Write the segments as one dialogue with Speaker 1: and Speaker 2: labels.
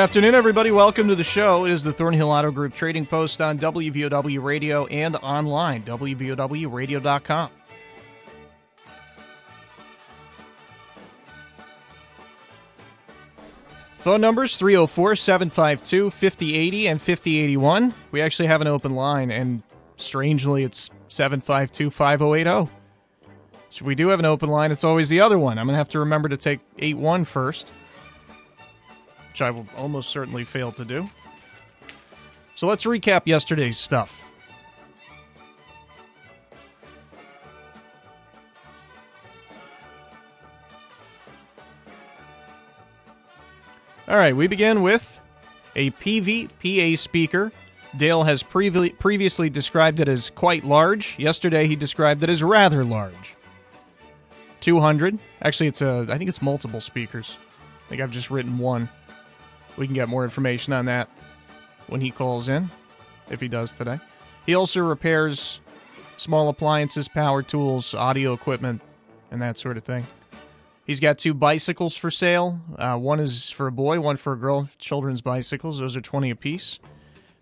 Speaker 1: Afternoon, everybody. Welcome to the show. It is the Thornhill Auto Group Trading Post on WVOW Radio and online, WVOWradio.com. Phone numbers 304 752 5080 and 5081. We actually have an open line, and strangely, it's 752 5080. So we do have an open line. It's always the other one. I'm going to have to remember to take 81 first which I will almost certainly fail to do. So let's recap yesterday's stuff. All right, we begin with a PVPA speaker. Dale has previ- previously described it as quite large. Yesterday he described it as rather large. 200. Actually, it's a I think it's multiple speakers. I think I've just written one. We can get more information on that when he calls in, if he does today. He also repairs small appliances, power tools, audio equipment, and that sort of thing. He's got two bicycles for sale. Uh, one is for a boy, one for a girl. Children's bicycles. Those are 20 apiece.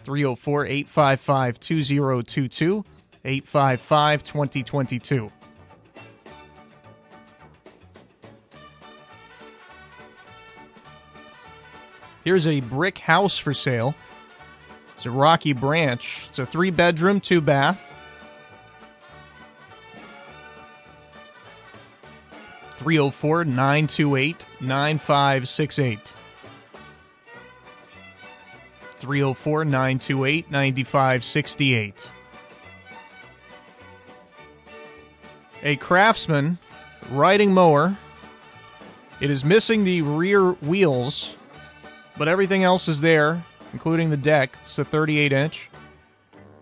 Speaker 1: 304 855 2022. 855 2022. Here's a brick house for sale. It's a Rocky Branch. It's a three oh bedroom, two bath. 304 928 9568. 304 928 9568. A craftsman riding mower. It is missing the rear wheels but everything else is there, including the deck. It's a 38 inch.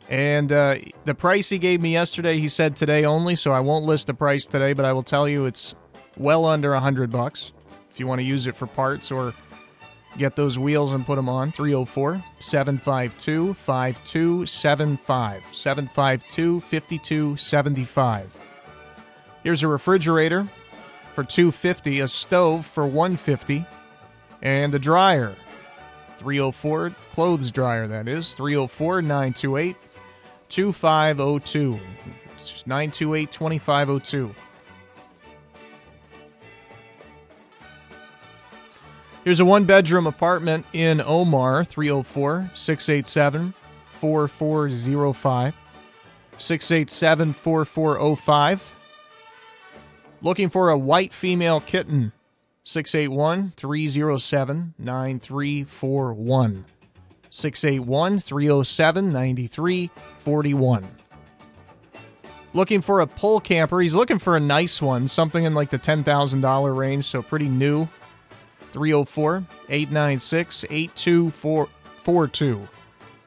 Speaker 1: And uh, the price he gave me yesterday, he said today only, so I won't list the price today, but I will tell you it's well under a hundred bucks if you want to use it for parts or get those wheels and put them on. 304 752 5275. 752 5275. Here's a refrigerator for 250, a stove for 150, and a dryer 304 clothes dryer that is 304 928 2502 928 2502 Here's a one bedroom apartment in Omar 304 687 4405 687 4405 Looking for a white female kitten 681 307 9341. 681 307 9341. Looking for a pole camper. He's looking for a nice one, something in like the $10,000 range, so pretty new. 304 896 8242.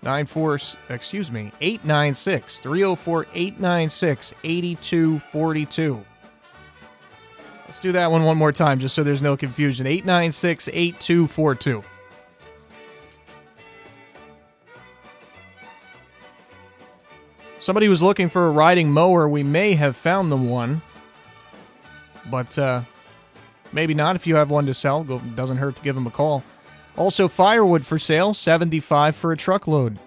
Speaker 1: 94 excuse me 896 304 896 8242 Let's do that one one more time just so there's no confusion. 896 8242. Somebody was looking for a riding mower. We may have found them one, but uh, maybe not. If you have one to sell, go, doesn't hurt to give them a call. Also, firewood for sale, 75 for a truckload.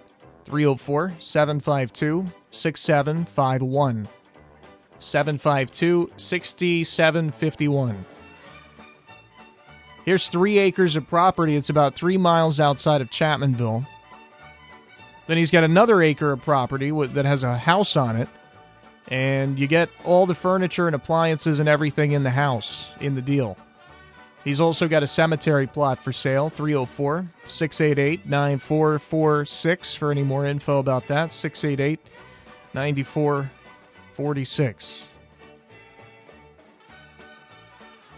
Speaker 1: 304 752 6751. 752 6751. Here's three acres of property. It's about three miles outside of Chapmanville. Then he's got another acre of property that has a house on it. And you get all the furniture and appliances and everything in the house in the deal. He's also got a cemetery plot for sale, 304 688 9446 for any more info about that. 688 9446.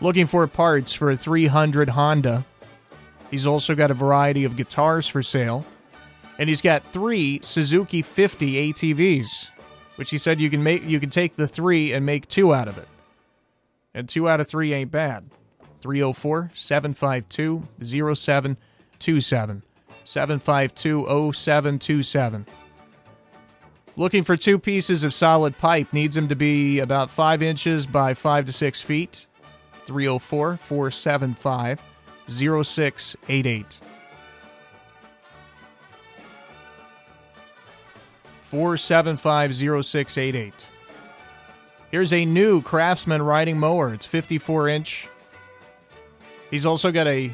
Speaker 1: Looking for parts for a 300 Honda. He's also got a variety of guitars for sale. And he's got three Suzuki 50 ATVs, which he said you can make you can take the three and make two out of it. And two out of three ain't bad. 304 752 0727. 752 0727. Looking for two pieces of solid pipe. Needs them to be about five inches by five to six feet. 304 475 0688. 475 Here's a new Craftsman riding mower. It's 54 inch. He's also got a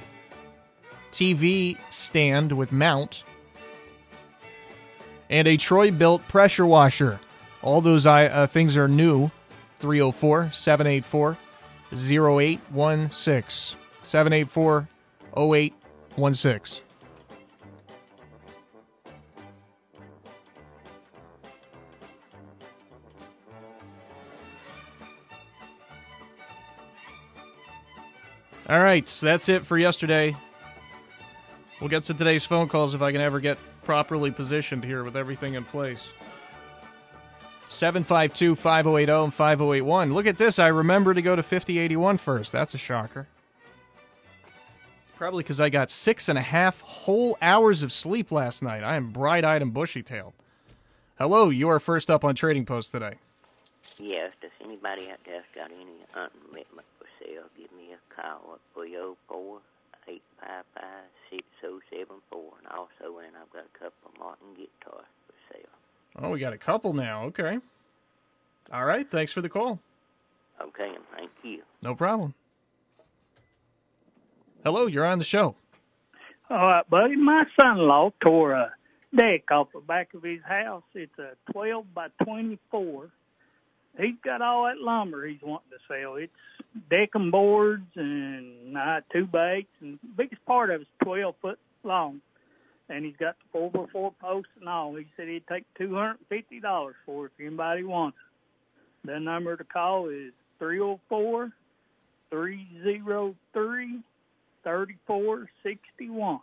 Speaker 1: TV stand with mount and a Troy built pressure washer. All those uh, things are new. 304 784 0816. 784 0816. All right, so that's it for yesterday. We'll get to today's phone calls if I can ever get properly positioned here with everything in place. 752 5080 and 5081. Look at this. I remember to go to 5081 first. That's a shocker. It's probably because I got six and a half whole hours of sleep last night. I am bright eyed and bushy tailed. Hello, you are first up on Trading Post today.
Speaker 2: Yes, does anybody out there got any uh, uncommitment for sale? Give me a call at 304 855 6074. And also, and I've got a couple of Martin guitars for sale.
Speaker 1: Oh, we got a couple now. Okay. All right. Thanks for the call.
Speaker 2: Okay, and thank you.
Speaker 1: No problem. Hello, you're on the show.
Speaker 3: All right, buddy. My son-in-law tore a deck off the back of his house. It's a 12 by 24. He's got all that lumber he's wanting to sell. It's decking boards and uh, two bakes, and the biggest part of it's 12 foot long and he's got the four by four posts and all. He said he'd take two hundred and fifty dollars for it if anybody wants it. The number to call is three zero four three zero three thirty four sixty one.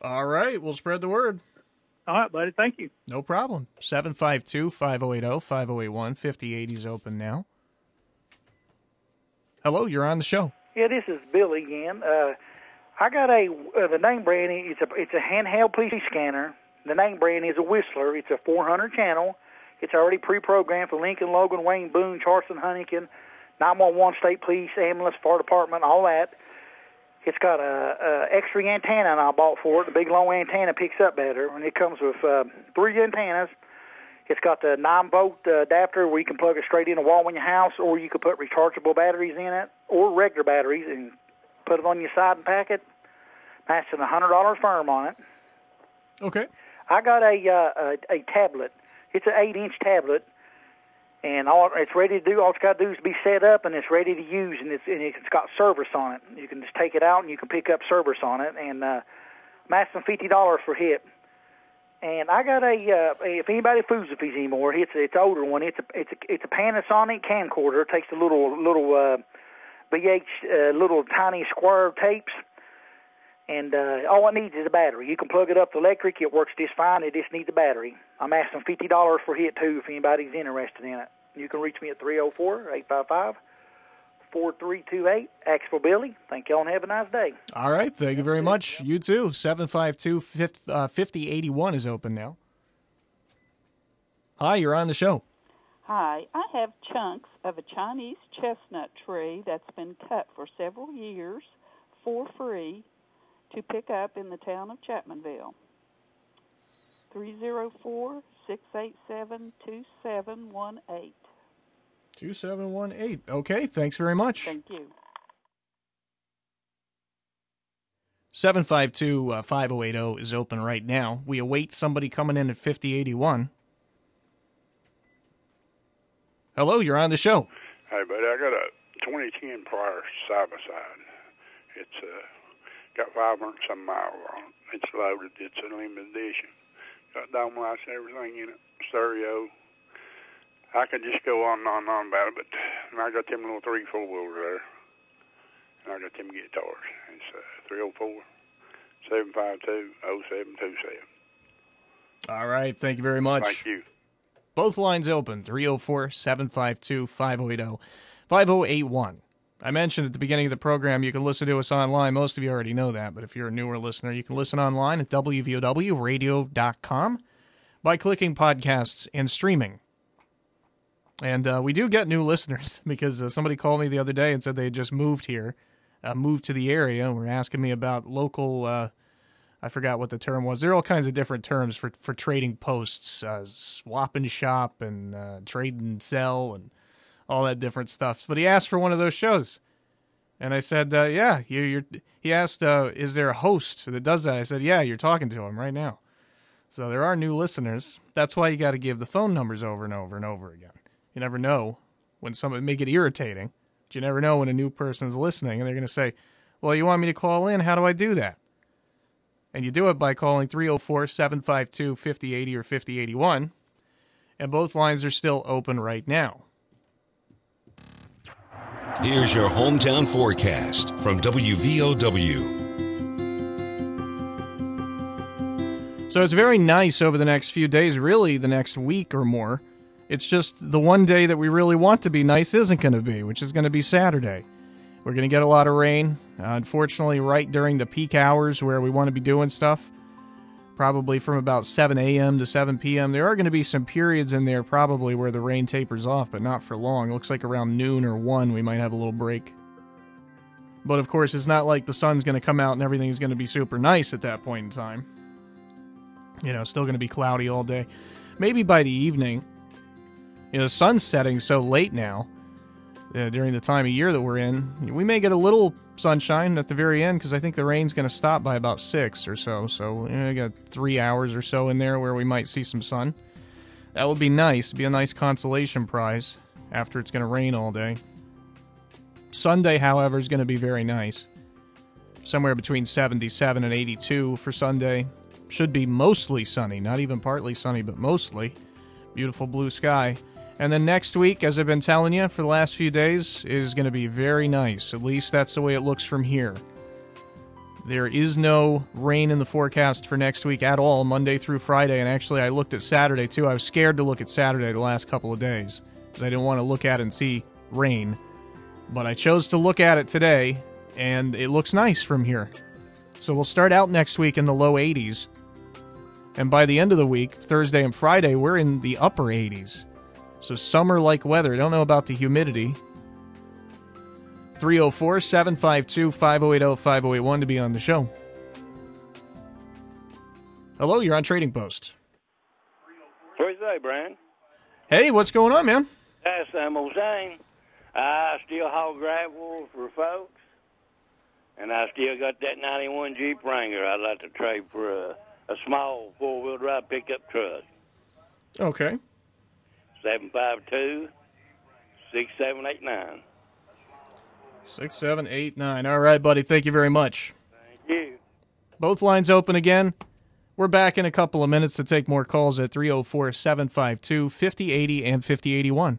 Speaker 1: All right, we'll spread the word.
Speaker 3: All right, buddy. Thank you.
Speaker 1: No problem. 752 5080 5081 5080 is open now. Hello, you're on the show.
Speaker 4: Yeah, this is Billy again. Uh, I got a uh, the name brand. It's a it's a handheld PC scanner. The name brand is a Whistler. It's a 400 channel. It's already pre-programmed for Lincoln, Logan, Wayne, Boone, Charleston, Huntington, 911, state police, ambulance, fire department, all that. It's got a, a X-ray antenna and I bought for it. The big long antenna picks up better, and it comes with uh, three antennas. It's got the 9 volt uh, adapter where you can plug it straight in the wall in your house, or you could put rechargeable batteries in it, or regular batteries, and put it on your side and pack it. That's a hundred dollar firm on it.
Speaker 1: Okay.
Speaker 4: I got a uh, a, a tablet. It's an eight inch tablet, and all it's ready to do. All it's got to do is be set up, and it's ready to use, and it's and it's got service on it. You can just take it out, and you can pick up service on it. And uh, I'm fifty dollars for hit. And I got a uh, if anybody fools with these anymore, it's it's older one. It's a it's a it's a Panasonic camcorder. It takes a little little uh, BH uh, little tiny square tapes, and uh, all it needs is a battery. You can plug it up to electric; it works just fine. It just needs a battery. I'm asking fifty dollars for it too, if anybody's interested in it. You can reach me at three zero oh four eight five five four three two eight. Ask for Billy. Thank y'all and have a nice day.
Speaker 1: All right, thank you very much. You too. Seven five two uh, fifty eighty one is open now. Hi, you're on the show.
Speaker 5: Hi, I have chunks of a Chinese chestnut tree that's been cut for several years for free to pick up in the town of Chapmanville. 304 687 2718.
Speaker 1: 2718. Okay, thanks very much.
Speaker 5: Thank you.
Speaker 1: 752 5080 is open right now. We await somebody coming in at 5081. Hello, you're on the show.
Speaker 6: Hey, buddy, I got a 2010 Polaris side by side. It's uh, got 500 some miles on it. It's loaded. It's a limited edition. Got dome lights and everything in it. Stereo. I could just go on and on and on about it, but I got them little three four wheelers there, and I got them guitars. It's uh, 304 752 0727.
Speaker 1: All right. Thank you very much.
Speaker 6: Thank you.
Speaker 1: Both lines open 304 752 5080 5081. I mentioned at the beginning of the program you can listen to us online. Most of you already know that, but if you're a newer listener, you can listen online at WVOWradio.com by clicking podcasts and streaming. And uh, we do get new listeners because uh, somebody called me the other day and said they had just moved here, uh, moved to the area, and were asking me about local. Uh, I forgot what the term was. There are all kinds of different terms for for trading posts, uh, swap and shop, and uh, trade and sell, and all that different stuff. But he asked for one of those shows, and I said, uh, "Yeah, you, you're." He asked, uh, "Is there a host that does that?" I said, "Yeah, you're talking to him right now." So there are new listeners. That's why you got to give the phone numbers over and over and over again. You never know when somebody make it irritating. But you never know when a new person's listening and they're going to say, "Well, you want me to call in? How do I do that?" And you do it by calling 304-752-5080 or 5081. And both lines are still open right now.
Speaker 7: Here's your hometown forecast from WVOW.
Speaker 1: So it's very nice over the next few days, really the next week or more. It's just the one day that we really want to be nice isn't going to be, which is going to be Saturday. We're going to get a lot of rain. Uh, unfortunately, right during the peak hours where we want to be doing stuff, probably from about 7 a.m. to 7 p.m. There are going to be some periods in there probably where the rain tapers off, but not for long. It looks like around noon or 1 we might have a little break. But of course, it's not like the sun's going to come out and everything's going to be super nice at that point in time. You know, still going to be cloudy all day. Maybe by the evening, you know, the sun's setting so late now uh, during the time of year that we're in. We may get a little sunshine at the very end because I think the rain's going to stop by about six or so. So you know, got three hours or so in there where we might see some sun. That would be nice. It'd be a nice consolation prize after it's going to rain all day. Sunday, however, is going to be very nice. Somewhere between 77 and 82 for Sunday. Should be mostly sunny, not even partly sunny, but mostly. Beautiful blue sky. And then next week, as I've been telling you for the last few days, is going to be very nice. At least that's the way it looks from here. There is no rain in the forecast for next week at all, Monday through Friday. And actually, I looked at Saturday too. I was scared to look at Saturday the last couple of days because I didn't want to look at and see rain. But I chose to look at it today, and it looks nice from here. So we'll start out next week in the low 80s. And by the end of the week, Thursday and Friday, we're in the upper 80s. So summer like weather. I don't know about the humidity. 304 752 5080 5081 to be on the show. Hello, you're on Trading Post.
Speaker 8: What's that, Brian?
Speaker 1: Hey, what's going on, man?
Speaker 8: That's Sam O'Shane. I still haul gravel for folks, and I still got that 91 Jeep Wrangler I'd like to trade for a, a small four-wheel drive pickup truck.
Speaker 1: Okay.
Speaker 8: 752 6789.
Speaker 1: 6789. All right, buddy. Thank you very much.
Speaker 8: Thank you.
Speaker 1: Both lines open again. We're back in a couple of minutes to take more calls at 304 752 5080 and 5081.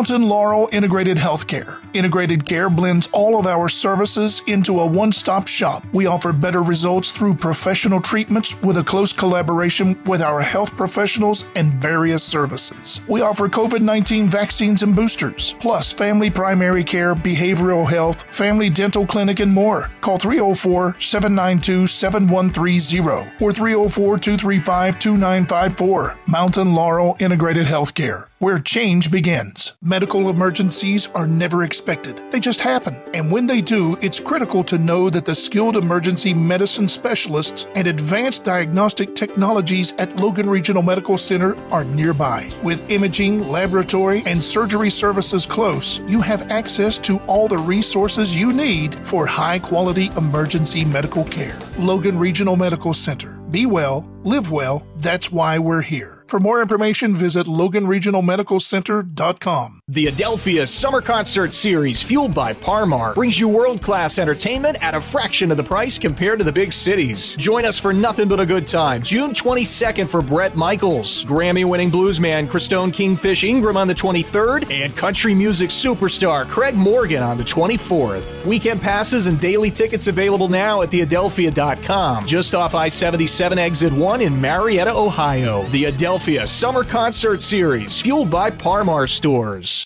Speaker 9: Mountain Laurel Integrated Healthcare. Integrated Care blends all of our services into a one stop shop. We offer better results through professional treatments with a close collaboration with our health professionals and various services. We offer COVID 19 vaccines and boosters, plus family primary care, behavioral health, family dental clinic, and more. Call 304 792 7130 or 304 235 2954. Mountain Laurel Integrated Healthcare, where change begins. Medical emergencies are never expected. They just happen. And when they do, it's critical to know that the skilled emergency medicine specialists and advanced diagnostic technologies at Logan Regional Medical Center are nearby. With imaging, laboratory, and surgery services close, you have access to all the resources you need for high quality emergency medical care. Logan Regional Medical Center. Be well, live well. That's why we're here. For more information, visit LoganRegionalMedicalCenter.com.
Speaker 1: The Adelphia Summer Concert Series, fueled by Par Mar, brings you world class entertainment at a fraction of the price compared to the big cities. Join us for nothing but a good time. June 22nd for Bret Michaels, Grammy winning bluesman Christone Kingfish Ingram on the 23rd, and country music superstar Craig Morgan on the 24th. Weekend passes and daily tickets available now at theadelphia.com, just off I 77 Exit 1 in Marietta, Ohio. The Adelphia Summer Concert Series, fueled by Par Mar Stores.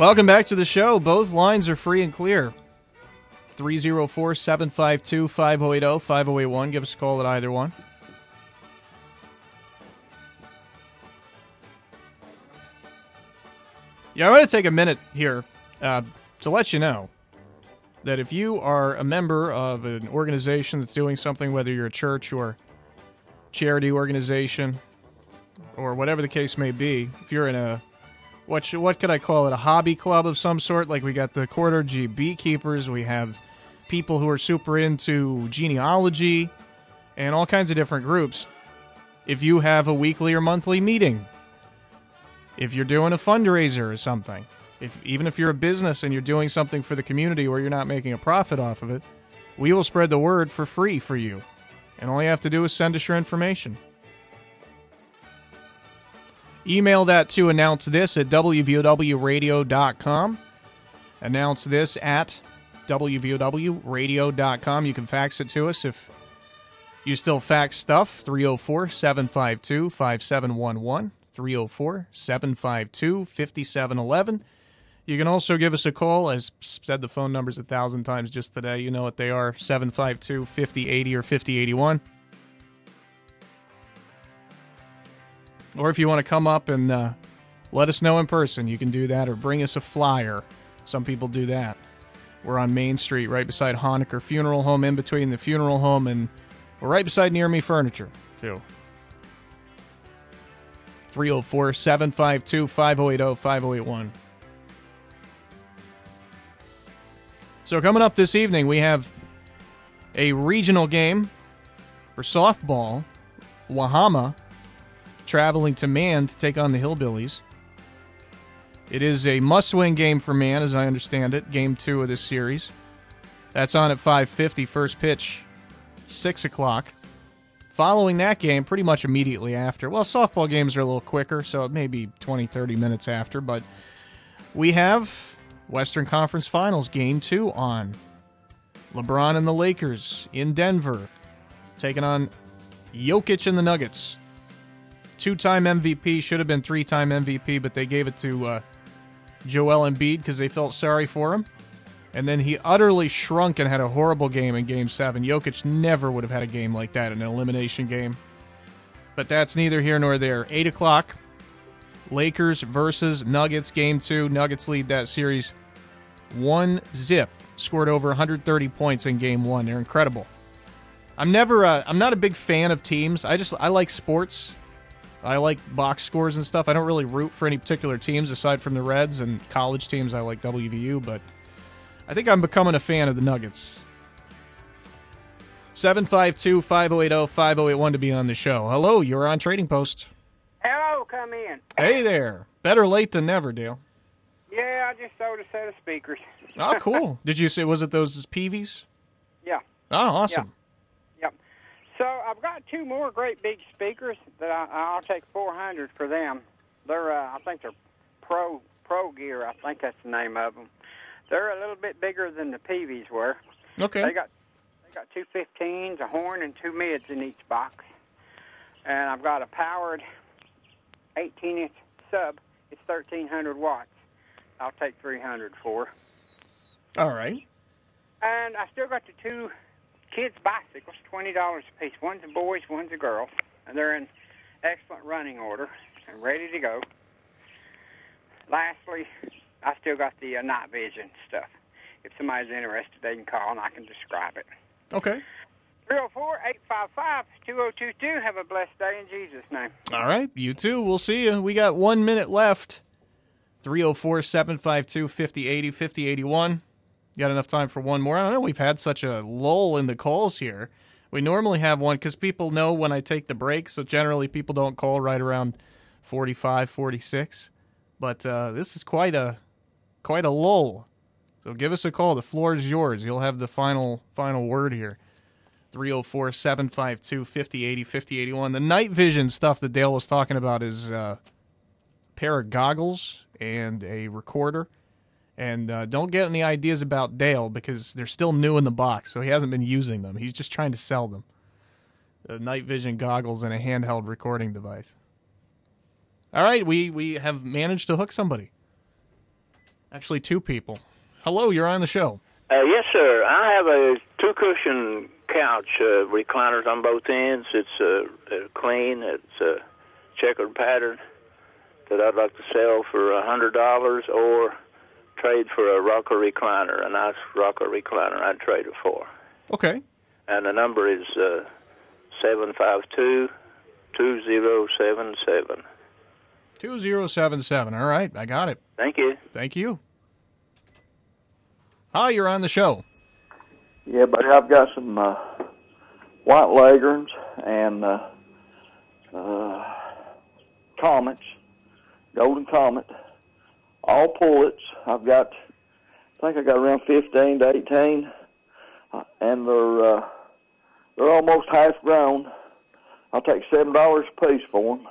Speaker 1: Welcome back to the show. Both lines are free and clear. 304 752 5080 5081. Give us a call at either one. Yeah, I want to take a minute here uh, to let you know that if you are a member of an organization that's doing something, whether you're a church or charity organization or whatever the case may be, if you're in a what should, what could I call it? A hobby club of some sort. Like we got the quarter G beekeepers. We have people who are super into genealogy and all kinds of different groups. If you have a weekly or monthly meeting, if you're doing a fundraiser or something, if even if you're a business and you're doing something for the community where you're not making a profit off of it, we will spread the word for free for you. And all you have to do is send us your information. Email that to announce this at wvowradio.com. Announce this at wvowradio.com. You can fax it to us if you still fax stuff. 304 752 5711. 304 752 5711. You can also give us a call. I've said the phone numbers a thousand times just today. You know what they are 752 5080 or 5081. Or if you want to come up and uh, let us know in person, you can do that, or bring us a flyer. Some people do that. We're on Main Street, right beside Honaker Funeral Home, in between the funeral home and we're right beside Near Me Furniture, too. 304 752 5080 5081. So, coming up this evening, we have a regional game for softball. Wahama traveling to Man to take on the Hillbillies. It is a must-win game for Man, as I understand it. Game two of this series. That's on at 5:50. First pitch, six o'clock. Following that game, pretty much immediately after. Well, softball games are a little quicker, so it may be 20, 30 minutes after. But we have Western Conference Finals Game two on. LeBron and the Lakers in Denver, taking on Jokic and the Nuggets two time MVP, should have been three time MVP, but they gave it to uh, Joel Embiid because they felt sorry for him. And then he utterly shrunk and had a horrible game in game seven. Jokic never would have had a game like that, in an elimination game. But that's neither here nor there. 8 o'clock, Lakers versus Nuggets, game two. Nuggets lead that series one zip. Scored over 130 points in game one. They're incredible. I'm never, uh, I'm not a big fan of teams. I just, I like sports I like box scores and stuff. I don't really root for any particular teams aside from the Reds and college teams. I like WVU, but I think I'm becoming a fan of the Nuggets. 752 5080 5081 to be on the show. Hello, you're on Trading Post.
Speaker 10: Hello, come in.
Speaker 1: Hey there. Better late than never, Dale.
Speaker 10: Yeah, I just sold a set of speakers.
Speaker 1: oh, cool. Did you say, was it those Peaveys?
Speaker 10: Yeah.
Speaker 1: Oh, awesome.
Speaker 10: So I've got two more great big speakers that I, I'll take 400 for them. They're, uh, I think they're Pro Pro Gear. I think that's the name of them. They're a little bit bigger than the Peaveys were.
Speaker 1: Okay.
Speaker 10: They got they got two 15s, a horn, and two mids in each box. And I've got a powered 18 inch sub. It's 1300 watts. I'll take 300 for.
Speaker 1: All right.
Speaker 10: And I still got the two kids' bicycles, twenty dollars a piece. One's a boy's, one's a girl, and they're in excellent running order and ready to go. Lastly, I still got the uh, night vision stuff. If somebody's interested, they can call and I can describe it.
Speaker 1: Okay.
Speaker 10: 304-855-2022. Have a blessed day in Jesus' name.
Speaker 1: All right. You too. We'll see you. We got one minute left. 304 752 5080 5081. Got enough time for one more? I don't know. We've had such a lull in the calls here. We normally have one because people know when I take the break, so generally people don't call right around 45, 46. But uh, this is quite a quite a lull. So give us a call. The floor is yours. You'll have the final final word here. 304 752 5080 5081. The night vision stuff that Dale was talking about is uh, a pair of goggles and a recorder. And uh, don't get any ideas about Dale because they're still new in the box, so he hasn't been using them. He's just trying to sell them. The night vision goggles and a handheld recording device. All right, we, we have managed to hook somebody. Actually, two people. Hello, you're on the show.
Speaker 11: Uh, yes, sir. I have a two cushion couch, uh, recliners on both ends. It's uh, uh, clean. It's a checkered pattern that I'd like to sell for a hundred dollars or trade for a rocker recliner, a nice rocker recliner. I'd trade it for.
Speaker 1: Okay.
Speaker 11: And the number is uh, seven five two two zero seven seven.
Speaker 1: 2077. All right, I got it.
Speaker 11: Thank you.
Speaker 1: Thank you. Hi, you're on the show.
Speaker 12: Yeah, buddy, I've got some uh, white leghorns and uh, uh, comets, golden comet, all pullets. I've got, I think I got around 15 to 18, uh, and they're uh, they're almost half grown. I'll take seven dollars a piece for them.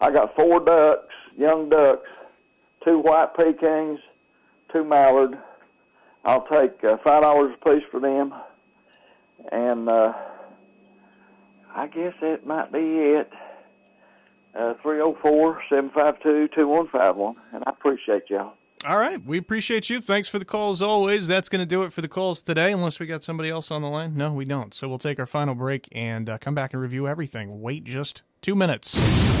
Speaker 12: I got four ducks, young ducks, two white pekins, two mallard. I'll take uh, five dollars a piece for them, and uh, I guess that might be it. Uh, 304-752-2151, and I appreciate y'all.
Speaker 1: All right, we appreciate you. Thanks for the call as always. That's going to do it for the calls today, unless we got somebody else on the line. No, we don't. So we'll take our final break and uh, come back and review everything. Wait just two minutes.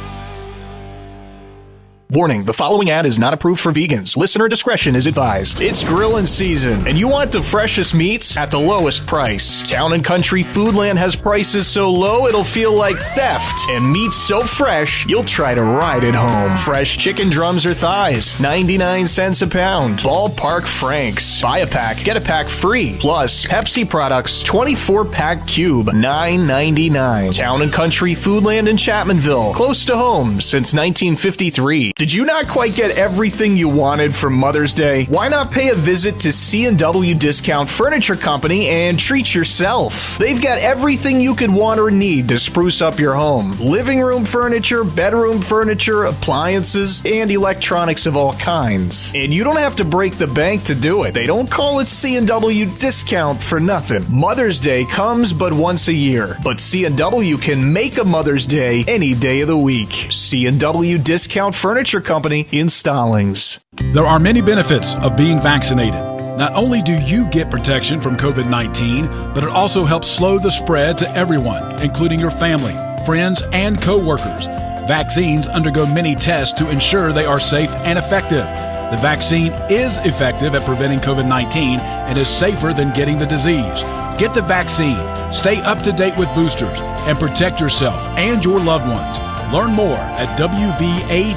Speaker 13: Warning, the following ad is not approved for vegans. Listener discretion is advised. It's grilling season, and you want the freshest meats at the lowest price. Town and Country Foodland has prices so low it'll feel like theft, and meats so fresh you'll try to ride it home. Fresh chicken drums or thighs, 99 cents a pound. Ballpark Franks. Buy a pack, get a pack free. Plus, Pepsi products, 24 pack cube, 9.99. Town and Country Foodland in Chapmanville, close to home since 1953. Did you not quite get everything you wanted for Mother's Day? Why not pay a visit to C&W Discount Furniture Company and treat yourself? They've got everything you could want or need to spruce up your home. Living room furniture, bedroom furniture, appliances, and electronics of all kinds. And you don't have to break the bank to do it. They don't call it C&W Discount for nothing. Mother's Day comes but once a year, but C&W can make a Mother's Day any day of the week. C&W Discount Furniture Company in Stollings.
Speaker 14: There are many benefits of being vaccinated. Not only do you get protection from COVID 19, but it also helps slow the spread to everyone, including your family, friends, and co workers. Vaccines undergo many tests to ensure they are safe and effective. The vaccine is effective at preventing COVID 19 and is safer than getting the disease. Get the vaccine, stay up to date with boosters, and protect yourself and your loved ones. Learn more at WVADRC.com.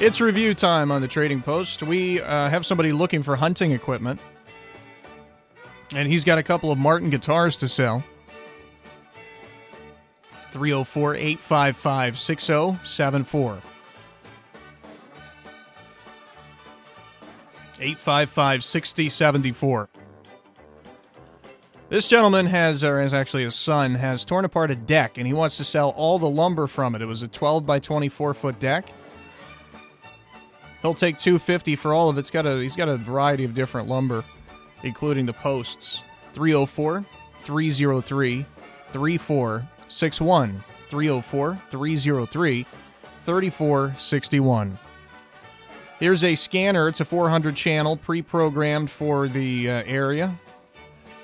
Speaker 1: It's review time on the Trading Post. We uh, have somebody looking for hunting equipment, and he's got a couple of Martin guitars to sell. 304 855 6074. 855 6074. This gentleman has, or is actually his son, has torn apart a deck and he wants to sell all the lumber from it. It was a 12 by 24 foot deck. He'll take 250 for all of it. It's got a he's got a variety of different lumber, including the posts. 304 303 3461 304 303 3461. Here's a scanner. It's a 400 channel, pre programmed for the uh, area.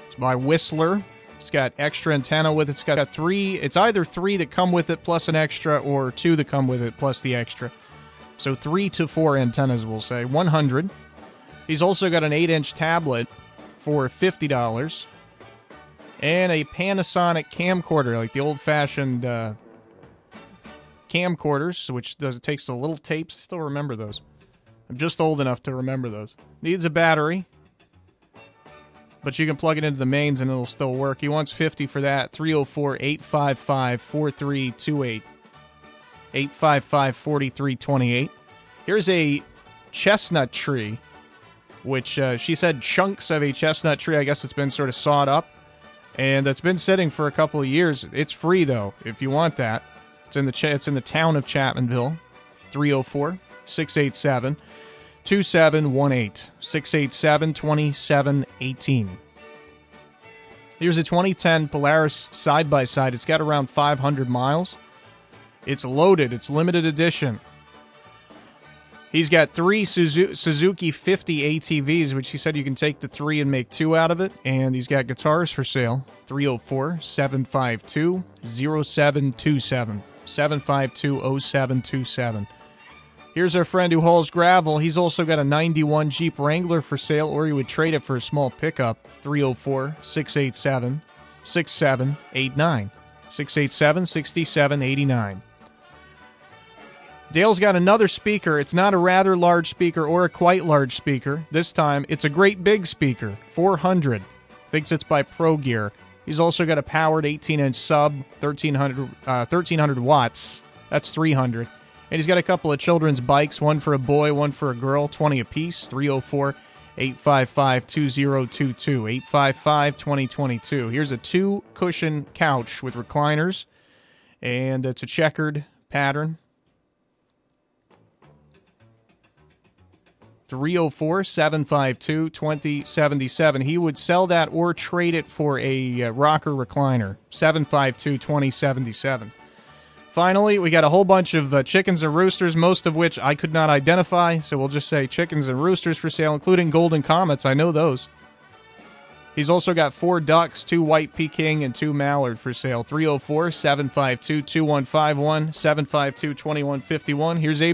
Speaker 1: It's by Whistler. It's got extra antenna with it. It's got three. It's either three that come with it plus an extra, or two that come with it plus the extra. So three to four antennas, we'll say. 100. He's also got an 8 inch tablet for $50. And a Panasonic camcorder, like the old fashioned uh, camcorders, which does it takes the little tapes. I still remember those. I'm just old enough to remember those. Needs a battery, but you can plug it into the mains and it'll still work. He wants 50 for that. 304 855 4328. 855 4328. Here's a chestnut tree, which uh, she said chunks of a chestnut tree. I guess it's been sort of sawed up, and that's been sitting for a couple of years. It's free though, if you want that. It's in the ch- it's in the town of Chapmanville. 304 687 2718. 687 2718. Here's a 2010 Polaris side by side. It's got around 500 miles. It's loaded, it's limited edition. He's got three Suzuki 50 ATVs, which he said you can take the three and make two out of it. And he's got guitars for sale 304 752 0727. 752 0727. Here's our friend who hauls gravel. He's also got a 91 Jeep Wrangler for sale, or he would trade it for a small pickup. 304 687 6789. 687 6789. Dale's got another speaker. It's not a rather large speaker or a quite large speaker. This time, it's a great big speaker, 400. Thinks it's by Pro Gear. He's also got a powered 18 inch sub, 1300, uh, 1300 watts. That's 300. And he's got a couple of children's bikes, one for a boy, one for a girl, 20 apiece, 304 855 2022. 855 2022. Here's a two cushion couch with recliners, and it's a checkered pattern. 304 752 2077. He would sell that or trade it for a uh, rocker recliner. 752 2077. Finally, we got a whole bunch of uh, chickens and roosters, most of which I could not identify, so we'll just say chickens and roosters for sale, including golden comets. I know those. He's also got four ducks, two white Peking, and two mallard for sale. 304 752 2151, 752 2151. Here's a